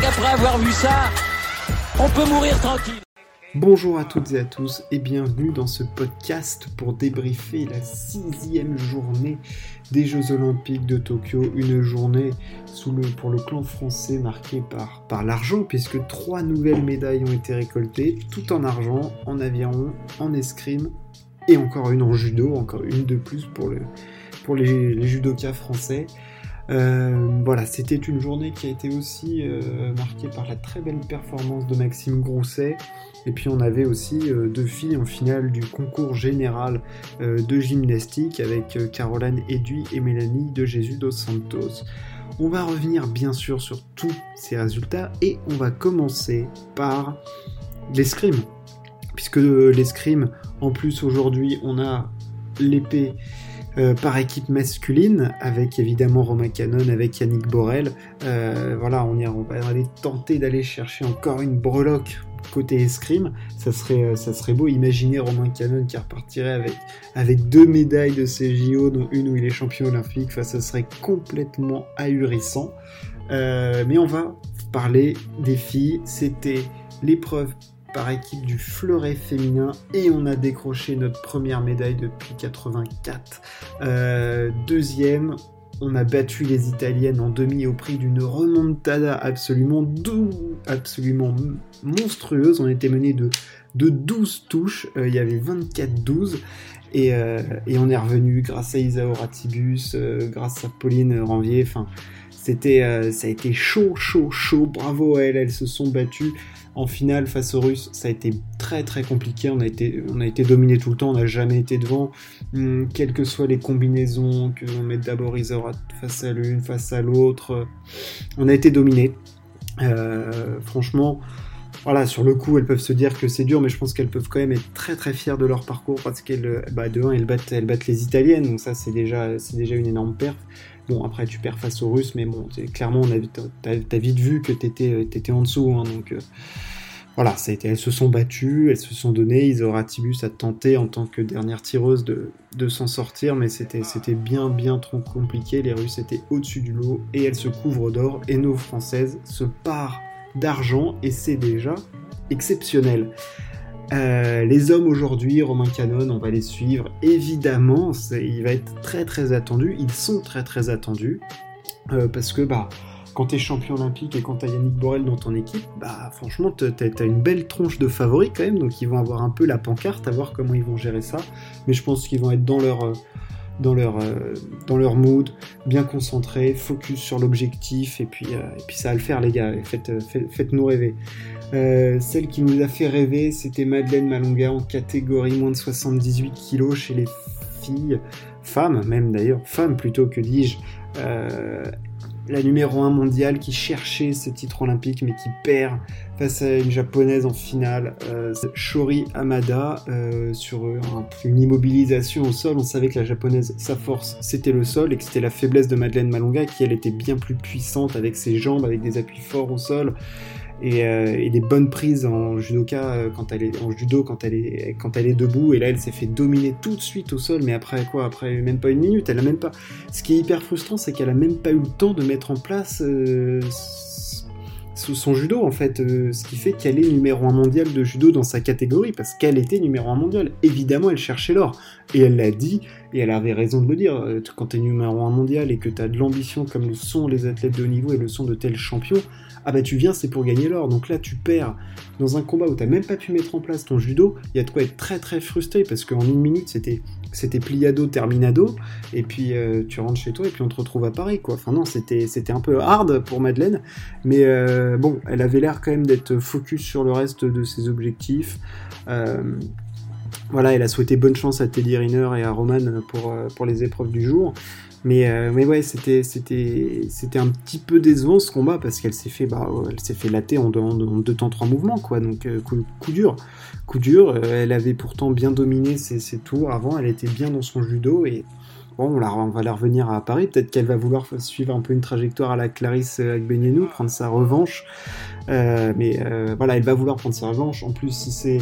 qu'après avoir vu ça, on peut mourir tranquille. Bonjour à toutes et à tous et bienvenue dans ce podcast pour débriefer la sixième journée des Jeux Olympiques de Tokyo. Une journée pour le clan français marquée par, l'argent puisque trois nouvelles médailles ont été récoltées, tout en argent, en aviron, en escrime et encore une en judo, encore une de plus pour, le, pour les, les judokas français. Euh, voilà, c'était une journée qui a été aussi euh, marquée par la très belle performance de Maxime Grousset. Et puis on avait aussi euh, deux filles en finale du concours général de gymnastique avec Caroline Eduy et Mélanie de Jésus dos Santos. On va revenir bien sûr sur tous ces résultats et on va commencer par l'escrime. Puisque l'escrime, en plus aujourd'hui, on a l'épée euh, par équipe masculine, avec évidemment Romain Canon, avec Yannick Borel. Euh, voilà, on, y, va aller tenter d'aller chercher encore une breloque côté escrime. Ça serait, euh, ça serait beau. Imaginer Romain Canon qui repartirait avec, avec deux médailles de CJO, dont une où il est champion olympique. Enfin, ça serait complètement ahurissant. mais on va parler des filles. C'était l'épreuve par équipe du fleuret féminin et on a décroché notre première médaille depuis 84. Euh, deuxième, on a battu les Italiennes en demi au prix d'une remontada absolument doux, absolument monstrueuse. On était mené de, de 12 touches, euh, il y avait 24-12. Euh, et, on est revenu grâce à Isaura Tibus, grâce à Pauline Ranvier. Enfin, c'était, ça a été chaud, chaud, chaud. Bravo à elles, elles se sont battues. En finale, face aux Russes, ça a été très très compliqué. On a été, on a été dominé tout le temps, on n'a jamais été devant. Hum, quelles que soient les combinaisons, que on mette d'abord Isora face à l'une, face à l'autre, on a été dominé. Euh, franchement, voilà, sur le coup, elles peuvent se dire que c'est dur, mais je pense qu'elles peuvent quand même être très très fières de leur parcours parce qu'elles, bah, elles battent les Italiennes, donc ça c'est déjà, c'est déjà une énorme perte. Bon, après, tu perds face aux Russes, mais bon, clairement, t'as vite vu que t'étais euh, étais en dessous. Hein, donc euh, voilà, ça a été, elles se sont battues, elles se sont données. Isoratibus a tenté en tant que dernière tireuse de, de s'en sortir, mais c'était bien, bien trop compliqué. Les Russes étaient au-dessus du lot et elles se couvrent d'or. Et nos Françaises se parent d'argent et c'est déjà exceptionnel. Euh, les hommes aujourd'hui, Romain Canon, on va les suivre. Évidemment, il va être très très attendu. Ils sont très très attendus. Euh, parce que bah, quand tu es champion olympique et quand tu as Yannick Borel dans ton équipe, bah franchement, tu as, une belle tronche de favoris quand même. Donc ils vont avoir un peu la pancarte, à voir comment ils vont gérer ça. Mais je pense qu'ils vont être dans leur. Euh, dans leur, dans leur mood, bien concentrés, focus sur l'objectif, et puis, et puis ça va le faire les gars, faites, faites, nous rêver. Euh, celle qui nous a fait rêver, c'était Madeleine Malonga en catégorie moins de 78 kg chez les filles, femmes même d'ailleurs, femmes plutôt que dis-je. Euh, la numéro 1 mondiale qui cherchait ce titre olympique mais qui perd face à une japonaise en finale, euh, Shori Amada, sur une immobilisation au sol. On savait que la japonaise, sa force, c'était le sol et que c'était la faiblesse de Madeleine Malonga qui, elle, était bien plus puissante avec ses jambes, avec des appuis forts au sol. Euh, et, des bonnes prises en judoka euh, quand elle est en judo quand elle est quand elle est debout et là elle s'est fait dominer tout de suite au sol mais après quoi? Après même pas une minute elle a même pas ce qui est hyper frustrant c'est qu'elle a même pas eu le temps de mettre en place euh, son judo en fait, ce qui fait qu'elle est numéro 1 mondial de judo dans sa catégorie, parce qu'elle était numéro 1 mondial. Évidemment, elle cherchait l'or, et elle l'a dit, et elle avait raison de le dire. Quand tu es numéro 1 mondial et que tu as de l'ambition comme le sont les athlètes de haut niveau et le sont de tels champions, ah bah tu viens, c'est pour gagner l'or. Donc là, tu perds dans un combat où tu même pas pu mettre en place ton judo. Il y a de quoi être très très frustré parce qu'en une minute, c'était c'était pliado terminado et puis euh, tu rentres chez toi et puis on te retrouve à Paris quoi. Enfin non, c'était c'était un peu hard pour Madeleine, mais euh, bon, elle avait l'air quand même d'être focus sur le reste de ses objectifs. Euh, voilà, elle a souhaité bonne chance à Teddy Riner et à Roman pour, pour les épreuves du jour. Mais, euh, mais ouais, c'était, un petit peu décevant ce combat parce qu'elle s'est fait, bah, fait latter en, deux temps, trois mouvements, quoi. Donc, euh, coup, dur. Coup dur. Euh, elle avait pourtant bien dominé ses, tours avant. Elle était bien dans son judo et bon, on, la, on va la revenir à Paris. Peut-être qu'elle va vouloir suivre un peu une trajectoire à la Clarisse Agbenienou, prendre sa revanche. mais voilà, elle va vouloir prendre sa revanche. En plus, si c'est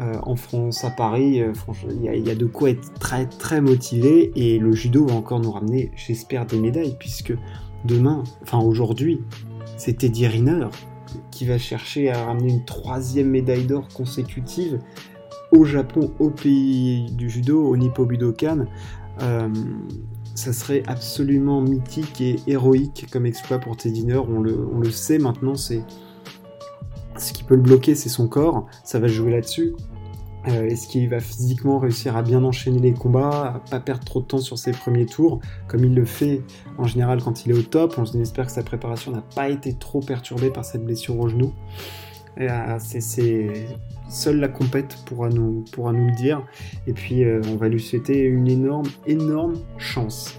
euh, en France, à Paris, euh, franchement, il y, a de quoi être très très motivé et le judo va encore nous ramener, j'espère, des médailles puisque demain, enfin aujourd'hui, c'est Teddy Riner qui va chercher à ramener une troisième médaille d'or consécutive au Japon, au pays du judo, au Nippo Budokan. Euh, ça serait absolument mythique et héroïque comme exploit pour Teddy Riner. On le, on le sait maintenant, c'est ce qui peut le bloquer, c'est son corps. Ça va jouer là-dessus. Euh, est-ce qu'il va physiquement réussir à bien enchaîner les combats, à pas perdre trop de temps sur ses premiers tours, comme il le fait en général quand il est au top? On espère que sa préparation n'a pas été trop perturbée par cette blessure au genou. Euh, c'est seule la compète pourra nous, pourra nous le dire. Et puis euh, on va lui souhaiter une énorme, énorme chance.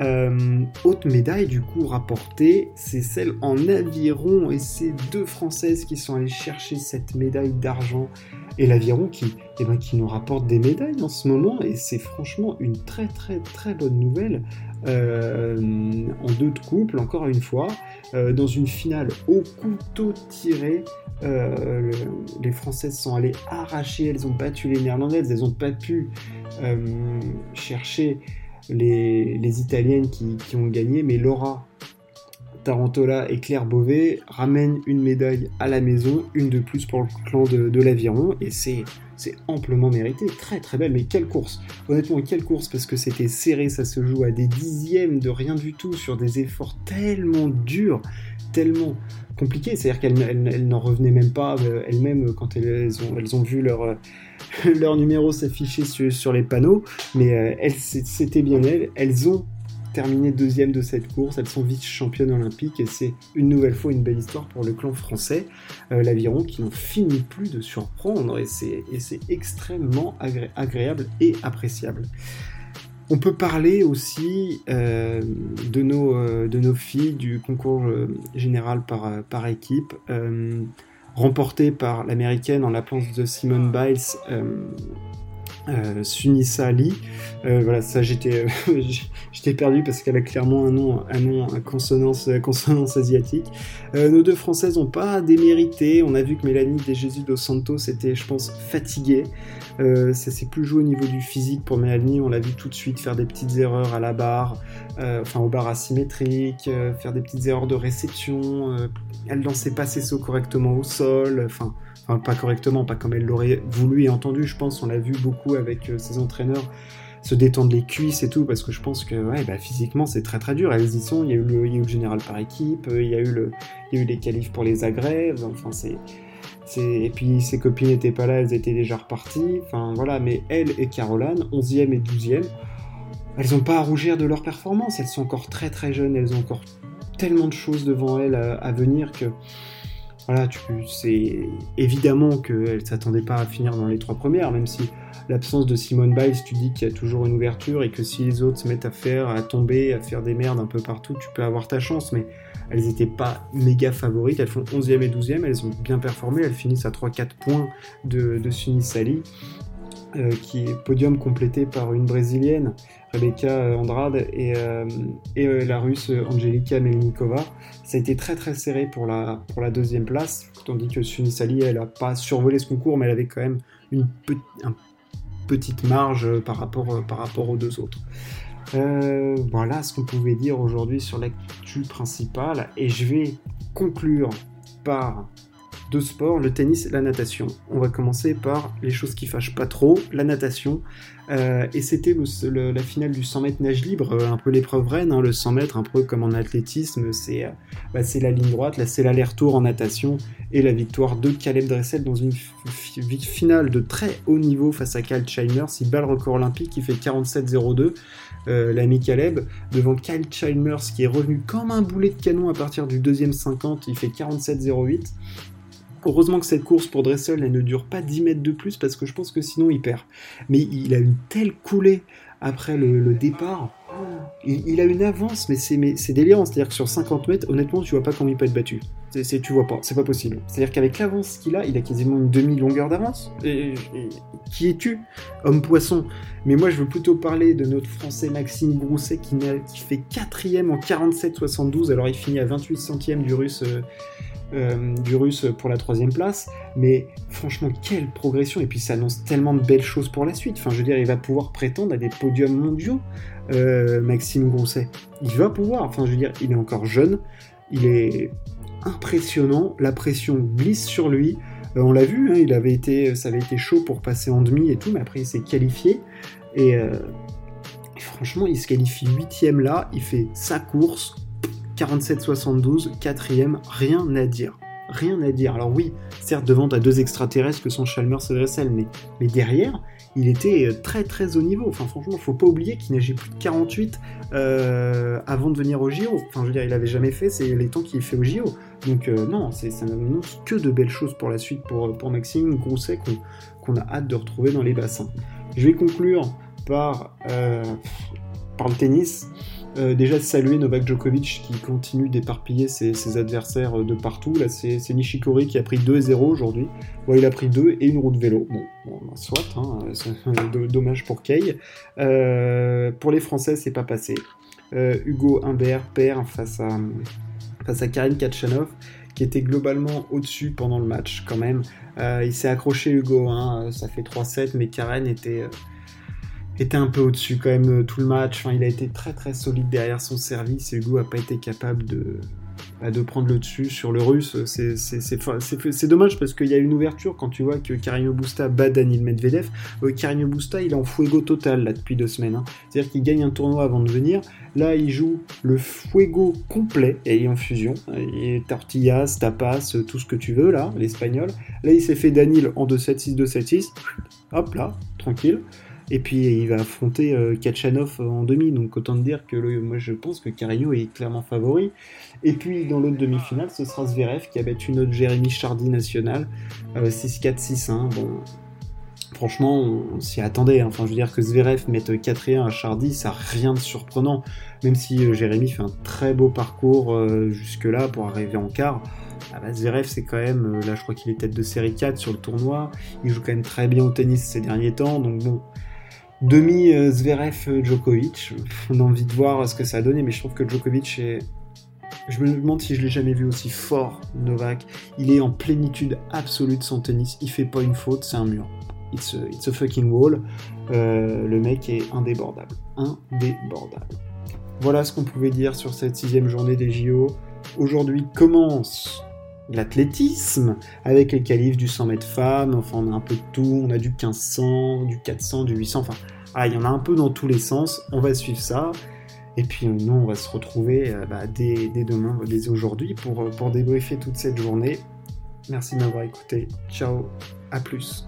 Euh, autre médaille du coup rapportée, c'est celle en aviron et c'est deux Françaises qui sont allées chercher cette médaille d'argent et l'aviron qui, eh ben, qui nous rapporte des médailles en ce moment et c'est franchement une très très très bonne nouvelle euh, en deux de couple encore une fois euh, dans une finale au couteau tiré les Françaises sont allées arracher, elles ont battu les Néerlandaises, elles n'ont pas pu chercher les, Italiennes qui, ont gagné, mais Laura Tarantola et Claire Beauvais ramènent une médaille à la maison, une de plus pour le clan de, l'Aviron, et c'est amplement mérité, très très belle, mais quelle course Honnêtement, quelle course, parce que c'était serré, ça se joue à des dixièmes de rien du tout, sur des efforts tellement durs, tellement compliqués, c'est-à-dire qu'elles n'en revenaient même pas euh, elles-mêmes quand elles ont, vu leur, euh, numéro s'afficher sur, les panneaux, mais euh, c'était bien elles. Elles ont terminé deuxième de cette course, elles sont vice-championnes olympiques et c'est une nouvelle fois une belle histoire pour le clan français, euh, l'aviron qui n'en finit plus de surprendre et c'est extrêmement agréable et appréciable. On peut parler aussi euh, de, nos, de nos filles du concours général par, équipe remporté par l'américaine en l'absence de Simone Biles. Euh, euh, Sunisa Ali. Euh, voilà, ça j'étais j'étais perdu parce qu'elle a clairement un nom un nom à consonance consonance asiatique. nos deux françaises n'ont pas démérité. On a vu que Mélanie De Jésus dos Santos était, je pense, fatiguée. ça s'est plus joué au niveau du physique pour Mélanie. On l'a vu tout de suite faire des petites erreurs à la barre, enfin au bar asymétrique, faire des petites erreurs de réception. elle lançait pas ses sauts correctement au sol. Enfin enfin pas correctement, pas comme elle l'aurait voulu et entendu, je pense, on l'a vu beaucoup avec euh, ses entraîneurs se détendre les cuisses et tout, parce que je pense que bah, physiquement c'est très très dur. Elles y sont, il y, a eu le, général par équipe, euh, il y a eu, le, il y a eu les qualifs pour les agrèves, enfin c'est. Et puis ses copines n'étaient pas là, elles étaient déjà reparties. Enfin voilà, mais elle et Caroline, 11e et 12e, elles n'ont pas à rougir de leur performance. Elles sont encore très très jeunes, elles ont encore tellement de choses devant elles à venir que voilà, c'est évidemment qu'elle ne s'attendait pas à finir dans les trois premières, même si l'absence de Simone Biles, tu dis qu'il y a toujours une ouverture et que si les autres se mettent à faire, à tomber, à faire des merdes un peu partout, tu peux avoir ta chance, mais elles n'étaient pas méga favorites, elles font 11e et 12e, elles ont bien performé, elles finissent à 3-4 points de, de Sunny Sally. Euh, qui est podium complété par une brésilienne, Rebecca euh, Andrade, et, euh, la russe Angelika Melnikova. Ça a été très très serré pour la, pour la deuxième place, tandis que Sunisali, elle n'a pas survolé ce concours, mais elle avait quand même une, petite marge par rapport, par rapport aux deux autres. voilà ce qu'on pouvait dire aujourd'hui sur l'actu principale, et je vais conclure par deux sports, le tennis et la natation. On va commencer par les choses qui fâchent pas trop, la natation. Euh, et c'était la finale du 100 mètres nage libre, euh, un peu l'épreuve reine, hein, le 100 mètres, un peu comme en athlétisme, c'est euh, bah, la ligne droite, là c'est l'aller-retour en natation, et la victoire de Caleb Dressel dans une finale de très haut niveau face à Kyle Chalmers, il bat le record olympique, il fait 47-02. l'ami Caleb, devant Kyle Chalmers qui est revenu comme un boulet de canon à partir du deuxième 50, il fait 47-08. Heureusement que cette course pour Dressel, elle ne dure pas 10 mètres de plus parce que je pense que sinon il perd. Mais il a une telle coulée après le, départ. Il, a une avance, mais c'est délirant. C'est-à-dire que sur 50 mètres, honnêtement, tu vois pas comment il peut être battu. C'est tu vois pas, c'est pas possible. C'est-à-dire qu'avec l'avance qu'il a, il a quasiment une demi-longueur d'avance. Qui es-tu Homme poisson? Mais moi, je veux plutôt parler de notre Français Maxime Grousset qui, qui fait quatrième en 47-72. Alors, il finit à 28 centièmes du Russe. Euh, euh, du russe pour la troisième place. Mais franchement, quelle progression! Et puis ça annonce tellement de belles choses pour la suite. Enfin, je veux dire, il va pouvoir prétendre à des podiums mondiaux, euh, Maxime Grousset. Il va pouvoir. Enfin, je veux dire, il est encore jeune. Il est impressionnant. La pression glisse sur lui. Euh, on l'a vu, hein, il avait été, ça avait été chaud pour passer en demi et tout, mais après il s'est qualifié. Et, euh, franchement, il se qualifie huitième là, il fait sa course, 47-72, quatrième, rien à dire. Rien à dire. Alors oui, certes, devant, à deux extraterrestres que sont Chalmers et Dressel, mais, derrière, il était euh, très très haut niveau. Enfin, franchement, faut pas oublier qu'il nageait plus de 48 euh, avant de venir au JO. Enfin, je veux dire, il avait jamais fait c'est les temps qu'il fait au JO. Donc, euh, non, ça n'annonce que de belles choses pour la suite pour, pour Maxime Grousset qu'on a hâte de retrouver dans les bassins. Je vais conclure par, par le tennis. Euh, déjà saluer Novak Djokovic qui continue d'éparpiller ses, adversaires euh, de partout. Là, c'est Nishikori qui a pris 2-0 aujourd'hui. il a pris 2 et une roue de vélo. Bon, bah, soit, hein, dommage pour Kay. Euh, pour les Français, c'est pas passé. Hugo Humbert perd face à, face à Kachanov qui était globalement au-dessus pendant le match quand même. il s'est accroché Hugo, hein, ça fait 3-7, mais Karen était était un peu au-dessus quand même euh, tout le match. Il a été très très solide derrière son service et Hugo n'a pas été capable de, bah, de prendre le dessus sur le russe. C'est dommage parce qu'il y a une ouverture quand tu vois que Carino Busta bat Daniel Medvedev. Euh, Carino Busta, il est en fuego total là depuis deux semaines. Hein. C'est-à-dire qu'il gagne un tournoi avant de venir. Là, il joue le fuego complet et en fusion. Et tortillas, tapas, tout ce que tu veux là, l'espagnol. Là, il s'est fait Daniel en 2-7, 6-2, 7-6. Hop là, tranquille. Et puis il va affronter euh, Kachanov en demi, donc autant dire que moi je pense que Carino est clairement favori. Et puis dans l'autre demi-finale, ce sera Zverev qui a battu notre Jérémy Chardy national, 6-4-6-1. Euh, bon, franchement, on, s'y attendait. Hein. Enfin, je veux dire que Zverev mette 4 1 à Chardy, ça rien de surprenant. Même si euh, Jérémy fait un très beau parcours jusque-là pour arriver en quart. Ah bah, Zverev, c'est quand même, là je crois qu'il est tête de série 4 sur le tournoi. Il joue quand même très bien au tennis ces derniers temps, donc bon Demi euh, Zverev euh, Djokovic. On a envie de voir ce que ça a donné, mais je trouve que Djokovic est. Je me demande si je l'ai jamais vu aussi fort, Novak. Il est en plénitude absolue de son tennis. Il fait pas une faute, c'est un mur. It's a, fucking wall. Euh, le mec est indébordable. Indébordable. Voilà ce qu'on pouvait dire sur cette sixième journée des JO. Aujourd'hui commence l'athlétisme, avec les qualifs du 100 mètres femmes, enfin on a un peu de tout, on a du 1500, du 400, du 800, enfin ah, il y en a un peu dans tous les sens, on va suivre ça, et puis nous on va se retrouver euh, bah, dès, demain, dès aujourd'hui pour, euh, pour débriefer toute cette journée. Merci de m'avoir écouté, ciao, à plus.